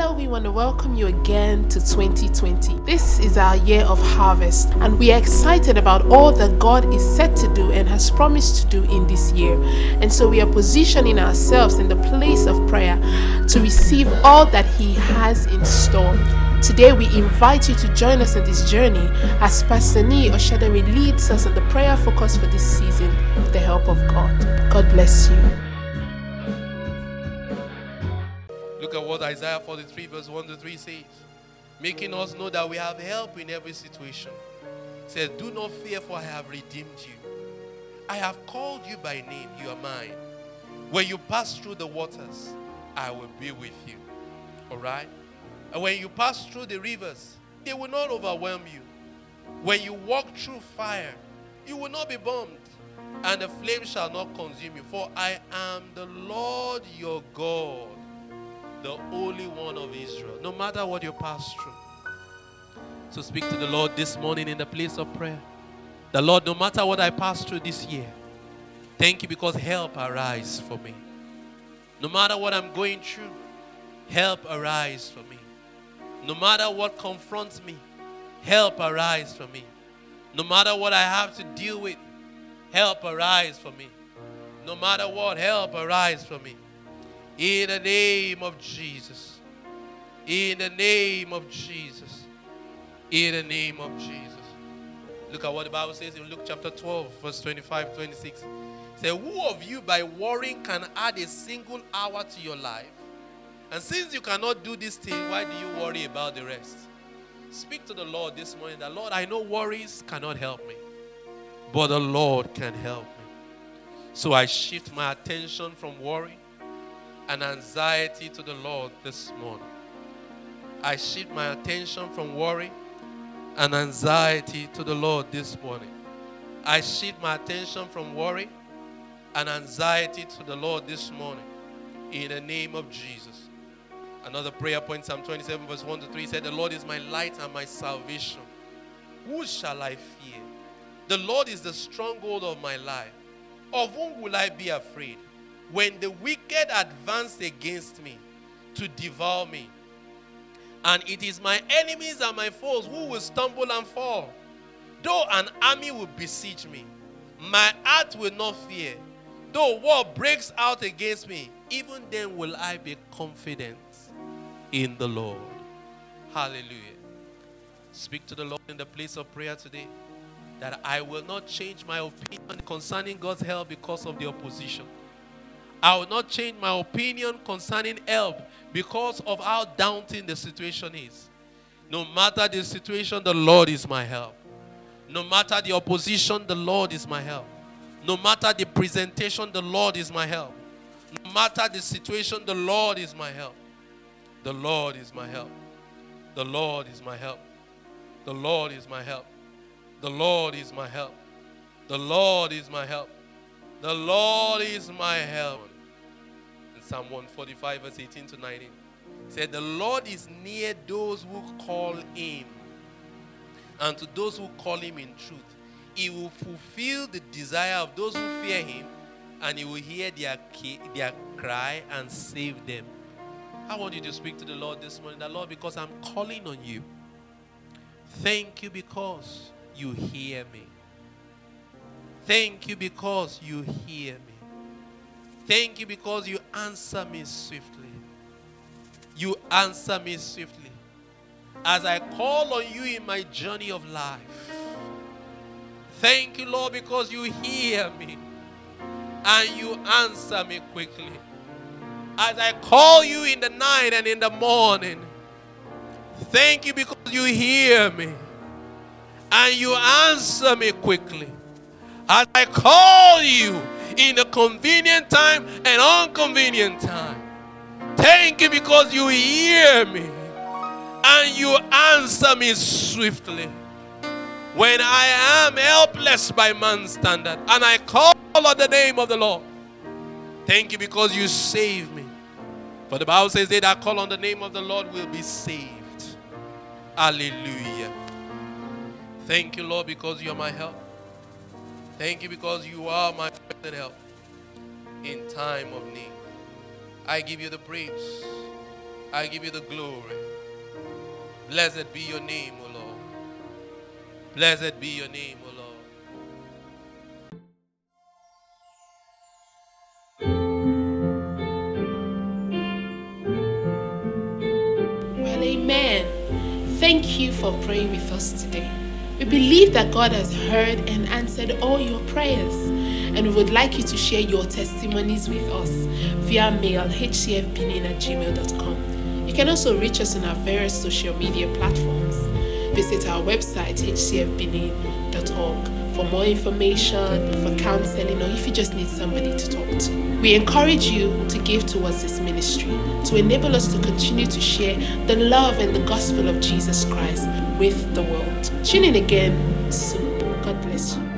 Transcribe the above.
Hello, we want to welcome you again to 2020. This is our year of harvest, and we are excited about all that God is set to do and has promised to do in this year. And so we are positioning ourselves in the place of prayer to receive all that He has in store. Today, we invite you to join us in this journey as Pastor Nee Oshademi leads us in the prayer focus for this season with the help of God. God bless you. Isaiah 43, verse 1 to 3 says, making us know that we have help in every situation. It says, Do not fear, for I have redeemed you. I have called you by name, you are mine. When you pass through the waters, I will be with you. All right? And when you pass through the rivers, they will not overwhelm you. When you walk through fire, you will not be burned, and the flame shall not consume you. For I am the Lord your God the Holy One of Israel, no matter what you pass through. So speak to the Lord this morning in the place of prayer. The Lord, no matter what I pass through this year, thank you because help arise for me. No matter what I'm going through, help arise for me. No matter what confronts me, help arise for me. No matter what I have to deal with, help arise for me. No matter what, help arise for me. In the name of Jesus. In the name of Jesus. In the name of Jesus. Look at what the Bible says in Luke chapter 12, verse 25, 26. Say, who of you by worrying can add a single hour to your life? And since you cannot do this thing, why do you worry about the rest? Speak to the Lord this morning that, Lord, I know worries cannot help me, but the Lord can help me. So I shift my attention from worry and anxiety to the Lord this morning. I shift my attention from worry and anxiety to the Lord this morning. I shift my attention from worry and anxiety to the Lord this morning. In the name of Jesus. Another prayer point, Psalm 27, verse 1 to 3 said, The Lord is my light and my salvation. Who shall I fear? The Lord is the stronghold of my life. Of whom will I be afraid? When the wicked advance against me to devour me, and it is my enemies and my foes who will stumble and fall. Though an army will besiege me, my heart will not fear. Though war breaks out against me, even then will I be confident in the Lord. Hallelujah. Speak to the Lord in the place of prayer today that I will not change my opinion concerning God's help because of the opposition. I will not change my opinion concerning help because of how daunting the situation is. No matter the situation, the Lord is my help. No matter the opposition, the Lord is my help. No matter the presentation, the Lord is my help. No matter the situation, the Lord is my help. The Lord is my help. The Lord is my help. The Lord is my help. The Lord is my help. The Lord is my help. The Lord is my help. Psalm 145, verse 18 to 19, said, The Lord is near those who call him, and to those who call him in truth. He will fulfill the desire of those who fear him, and he will hear their, their cry and save them. I want you to speak to the Lord this morning. The Lord, because I'm calling on you. Thank you because you hear me. Thank you because you hear me. Thank you because you answer me swiftly. You answer me swiftly. As I call on you in my journey of life. Thank you, Lord, because you hear me and you answer me quickly. As I call you in the night and in the morning. Thank you because you hear me and you answer me quickly. As I call you in a convenient time and inconvenient time. Thank you because you hear me and you answer me swiftly. When I am helpless by man's standard and I call on the name of the Lord. Thank you because you save me. For the Bible says, They that call on the name of the Lord will be saved. Hallelujah. Thank you, Lord, because you are my help. Thank you because you are my present help in time of need. I give you the praise. I give you the glory. Blessed be your name, O Lord. Blessed be your name, O Lord. Well, amen. Thank you for praying with us today. We believe that God has heard and answered all your prayers, and we would like you to share your testimonies with us via mail hcfbenin at gmail.com. You can also reach us on our various social media platforms. Visit our website hcfbenin.org for more information, for counseling, or if you just need somebody to talk to. We encourage you to give towards this ministry to enable us to continue to share the love and the gospel of Jesus Christ with the world. Tune in again soon. God bless you.